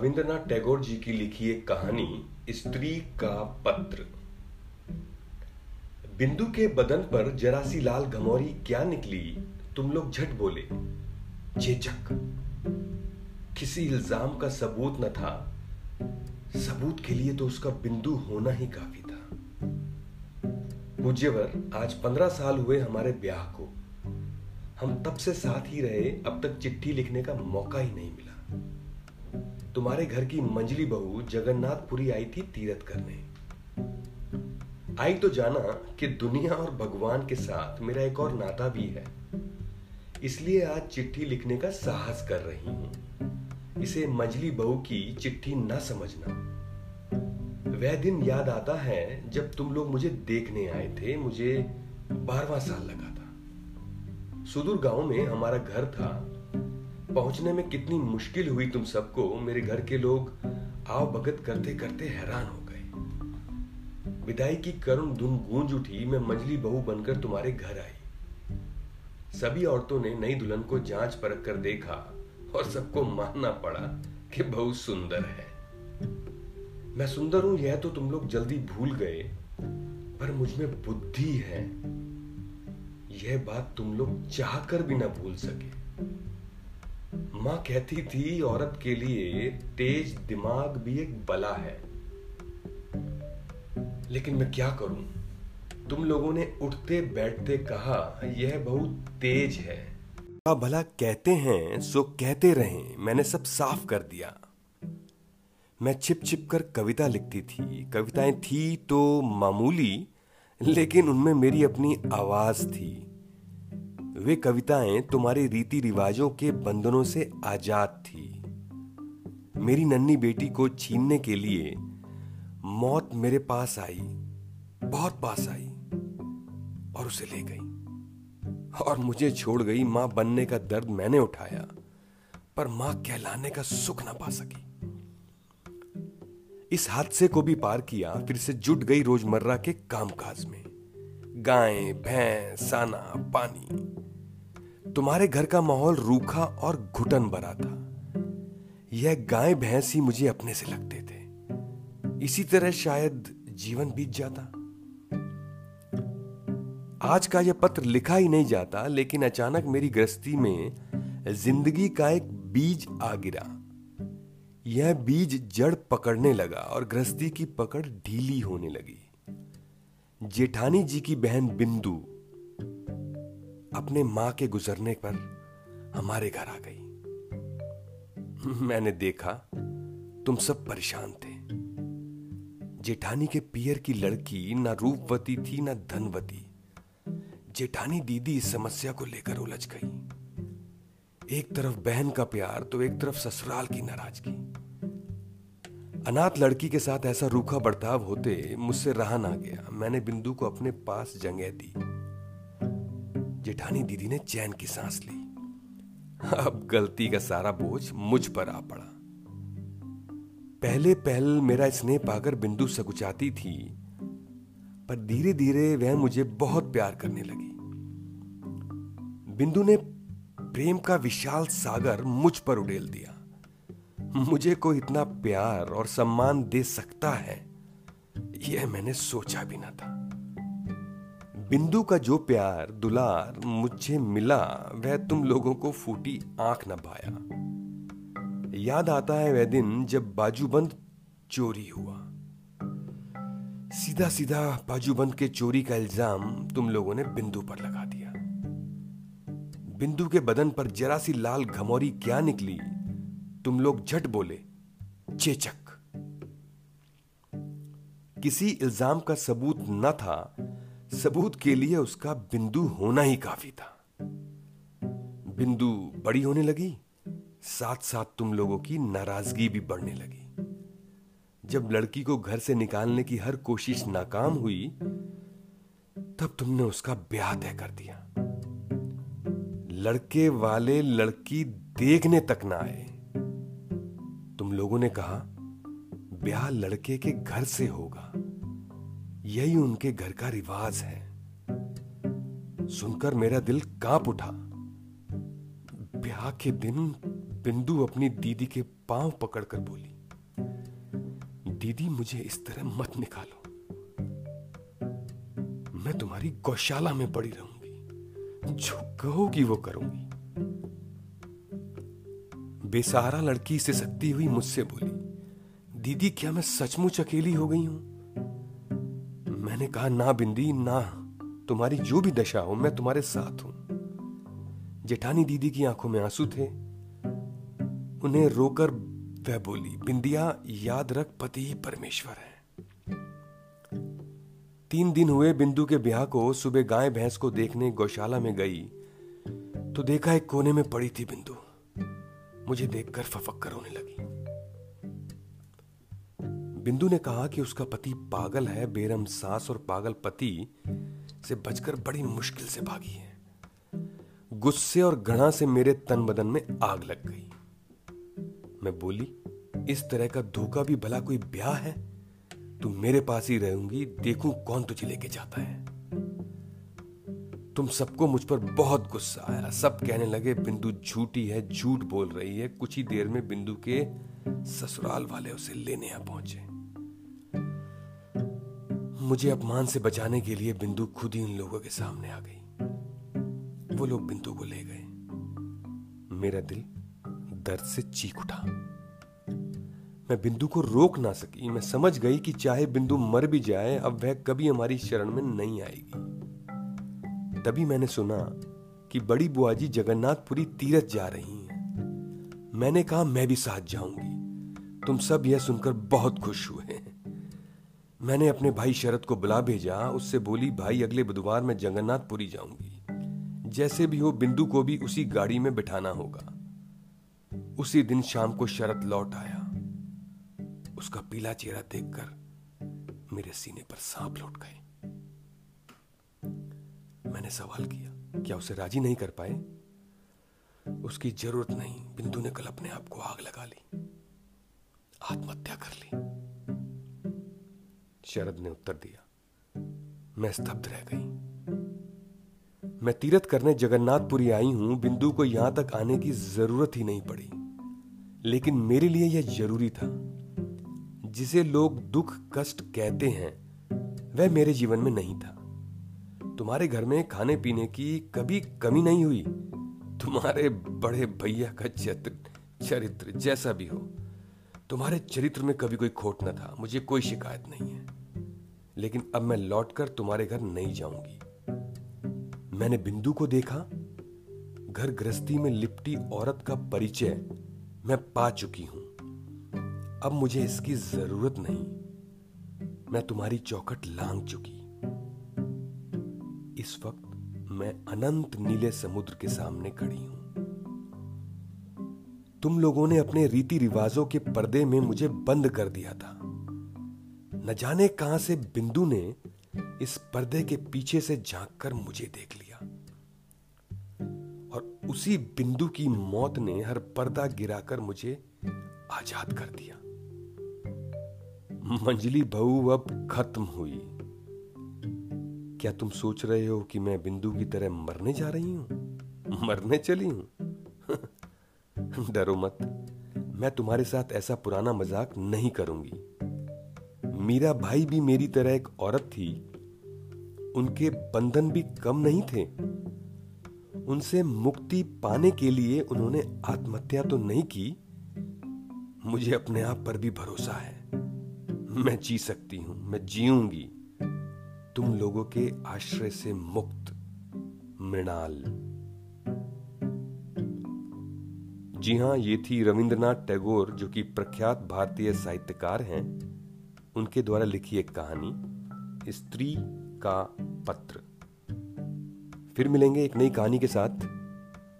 रविंद्रनाथ टैगोर जी की लिखी एक कहानी, स्त्री का पत्र। बिंदु के बदन पर जरा सी लाल घमौरी, क्या निकली? तुम लोग झट बोले। चेचक किसी इल्ज़ाम का सबूत न था। सबूत के लिए तो उसका बिंदु होना ही काफ़ी था। पूज्यवर, आज पंद्रह साल हुए हमारे ब्याह को। हम तब से साथ ही रहे, अब तक चिट्ठी लिखने का मौका ही नहीं मिला। तुम्हारे घर की मंजली बहू जगन्नाथपुरी आई थी तीरथ करने। आई तो जाना कि दुनिया और भगवान के साथ मेरा एक और नाता भी है। इसलिए आज चिट्ठी लिखने का साहस कर रही हूँ। इसे मंजली बहू की चिट्ठी ना समझना। वह दिन याद आता है जब तुम लोग मुझे देखने आए थे, मुझे बारवा साल लगा था। सुदूर गाँव में हमारा घर था। पहुँचने में कितनी मुश्किल हुई तुम सबको, मेरे घर के लोग आओ भगत करते करते हैरान हो गए। विदाई की करुण धुन गूंज उठी, मैं मंजली बहू बनकर तुम्हारे घर आई। सभी औरतों ने नई दुल्हन को जाँच परख कर देखा और सबको मानना पड़ा कि बहुत सुंदर है। मैं सुंदर हूँ, यह तो तुम लोग जल्दी भूल गए, पर मुझमें बुद्धि है। यह बात तुम लोग चाहकर भी ना भूल सके। माँ कहती थी औरत के लिए तेज दिमाग भी एक बला है। लेकिन मैं क्या करूँ? तुम लोगों ने उठते बैठते कहा, यह बहुत तेज है। भला कहते हैं, सो कहते रहे, मैंने सब साफ़ कर दिया। मैं छिप छिप कर कविता लिखती थी। कविताएँ थी तो मामूली, लेकिन उनमें मेरी अपनी आवाज़ थी। वे कविताएँ तुम्हारे रीति रिवाजों के बंधनों से आज़ाद थी। मेरी नन्ही बेटी को छीनने के लिए मौत मेरे पास आई, बहुत पास आई, और उसे ले गई। और मुझे छोड़ गई माँ बनने का दर्द मैंने उठाया, पर माँ कहलाने का सुख ना पा सकी। इस हादसे को भी पार किया, फिर से जुट गई रोज़मर्रा के कामकाज में। गाय, भैंस, साना, पानी। तुम्हारे घर का माहौल रूखा और घुटन भरा था। यह गाय भैंस ही मुझे अपने से लगते थे। इसी तरह शायद जीवन बीत जाता। आज का यह पत्र लिखा ही नहीं जाता, लेकिन अचानक मेरी गृहस्थी में ज़िंदगी का एक बीज आ गिरा। यह बीज जड़ पकड़ने लगा और गृहस्थी की पकड़ ढीली होने लगी। जेठानी जी की बहन बिंदु अपने माँ के गुजरने पर हमारे घर आ गई। मैंने देखा, तुम सब परेशान थे। जेठानी के पियर की लड़की ना रूपवती थी, ना धनवती। जेठानी दीदी इस समस्या को लेकर उलझ गई। एक तरफ़ बहन का प्यार तो एक तरफ़ ससुराल की नाराज़गी। अनाथ लड़की के साथ ऐसा रूखा बर्ताव होते मुझसे रहा ना गया। मैंने बिंदु को अपने पास जगह दी। जेठानी दीदी ने चैन की सांस ली। अब गलती का सारा बोझ मुझ पर आ पड़ा। पहले पहल मेरा स्नेह पाकर बिंदु सकुचाती थी, पर धीरे धीरे वह मुझे बहुत प्यार करने लगी। बिंदु ने प्रेम का विशाल सागर मुझ पर उड़ेल दिया। मुझे कोई इतना प्यार और सम्मान दे सकता है, यह मैंने सोचा भी ना था। बिंदु का जो प्यार, दुलार मुझे मिला, वह तुम लोगों को फूटी आँख न भाया। याद आता है वह दिन जब बाजूबंद चोरी हुआ। सीधा सीधा बाजूबंद के चोरी का इल्ज़ाम तुम लोगों ने बिंदु पर लगा दिया। बिंदु के बदन पर जरा सी लाल घमौरी क्या निकली, तुम लोग झट बोले, चेचक। किसी इल्ज़ाम का सबूत न था सबूत के लिए उसका बिंदु होना ही काफ़ी था। बिंदु बड़ी होने लगी साथ साथ तुम लोगों की नाराज़गी भी बढ़ने लगी। जब लड़की को घर से निकालने की हर कोशिश नाकाम हुई, तब तुमने उसका ब्याह तय कर दिया। लड़के वाले लड़की देखने तक ना आए। तुम लोगों ने कहा, ब्याह लड़के के घर से होगा। यही उनके घर का रिवाज है। सुनकर मेरा दिल काँप उठा। ब्याह के दिन बिंदु अपनी दीदी के पाँव पकड़कर बोली, दीदी, मुझे इस तरह मत निकालो। मैं तुम्हारी गौशाला में पड़ी रहूँगी। जो कहोगी वो करूँगी। बेसहारा लड़की से सकती हुई मुझसे बोली, दीदी, क्या मैं सचमुच अकेली हो गई हूँ? मैंने कहा, ना बिंदी, ना। तुम्हारी जो भी दशा हो, मैं तुम्हारे साथ हूँ। जेठानी दीदी की आँखों में आँसू थे। उन्हें रोकर वह बोली, बिंदिया, याद रख, पति ही परमेश्वर है। तीन दिन हुए बिंदु के ब्याह को, सुबह गाय भैंस को देखने गौशाला में गई तो देखा एक कोने में पड़ी थी बिंदु। मुझे देखकर फफक्कर होने लगी। बिंदु ने कहा कि उसका पति पागल है, बेरम सास और पागल पति से बचकर बड़ी मुश्किल से भागी है। गुस्से और घृणा से मेरे तन बदन में आग लग गई। मैं बोली, इस तरह का धोखा भी भला कोई ब्याह है? तू मेरे पास ही रहूँगी, देखूँ कौन तुझे लेके जाता है। तुम सबको मुझ पर बहुत गुस्सा आया। सब कहने लगे, बिंदु झूठी है, झूठ बोल रही है। कुछ ही देर में बिंदु के ससुराल वाले उसे लेने आ पहुँचे। मुझे अपमान से बचाने के लिए बिंदु खुद ही इन लोगों के सामने आ गई। वो लोग बिंदु को ले गए। मेरा दिल दर्द से चीख उठा। मैं बिंदु को रोक ना सकी। मैं समझ गई कि चाहे बिंदु मर भी जाए, अब वह कभी हमारी शरण में नहीं आएगी। तभी मैंने सुना कि बड़ी बुआ जी जगन्नाथपुरी तीरथ जा रही हैं। मैंने कहा, मैं भी साथ जाऊँगी। तुम सब यह सुनकर बहुत खुश हुए मैंने अपने भाई शरद को बुला भेजा, उससे बोली, भाई, अगले बुधवार मैं जगन्नाथपुरी जाऊँगी। जैसे भी हो, बिंदु को भी उसी गाड़ी में बिठाना होगा। उसी दिन शाम को शरद लौट आया। उसका पीला चेहरा देखकर मेरे सीने पर सांप लौट गए। मैंने सवाल किया, क्या उसे राज़ी नहीं कर पाए? उसकी ज़रूरत नहीं, बिंदु ने कल अपने आप को आग लगा ली, आत्महत्या कर ली। शरद ने उत्तर दिया, मैं स्तब्ध रह गई। मैं तीरथ करने जगन्नाथपुरी आई हूँ, बिंदु को यहाँ तक आने की ज़रूरत ही नहीं पड़ी। लेकिन मेरे लिए यह ज़रूरी था। जिसे लोग दुख कष्ट कहते हैं, वह मेरे जीवन में नहीं था। तुम्हारे घर में खाने पीने की कभी कमी नहीं हुई? तुम्हारे बड़े भैया का चरित्र चरित्र जैसा भी हो। तुम्हारे चरित्र में कभी कोई खोट न था, मुझे कोई शिकायत नहीं है। लेकिन अब मैं लौटकर तुम्हारे घर नहीं जाऊँगी। मैंने बिंदु को देखा, घर गृहस्थी में लिपटी औरत का परिचय मैं पा चुकी हूँ। अब मुझे इसकी ज़रूरत नहीं। मैं तुम्हारी चौखट लांग चुकी। इस वक्त मैं अनंत नीले समुद्र के सामने खड़ी हूँ। तुम लोगों ने अपने रीति रिवाजों के पर्दे में मुझे बंद कर दिया था। न जाने कहाँ से बिंदु ने इस पर्दे के पीछे से झाँक कर मुझे देख लिया। और उसी बिंदु की मौत ने हर पर्दा गिराकर मुझे आज़ाद कर दिया। मंजली बहू अब खत्म हुई। क्या तुम सोच रहे हो कि मैं बिंदु की तरह मरने जा रही हूँ? मरने चली हूँ? डरो मत। मैं तुम्हारे साथ ऐसा पुराना मज़ाक नहीं करूँगी। मीरा भाई भी मेरी तरह एक औरत थी। उनके बंधन भी कम नहीं थे। उनसे मुक्ति पाने के लिए उन्होंने आत्महत्या तो नहीं की। मुझे अपने आप पर भी भरोसा है। मैं जी सकती हूँ, मैं जीऊँगी। तुम लोगों के आश्रय से मुक्त, मृणाल। जी हाँ, ये थी रविंद्रनाथ टैगोर, जो कि प्रख्यात भारतीय साहित्यकार हैं। उनके द्वारा लिखी एक कहानी, स्त्री का पत्र। फिर मिलेंगे एक नई कहानी के साथ।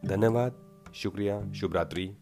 धन्यवाद, शुक्रिया शुभ रात्रि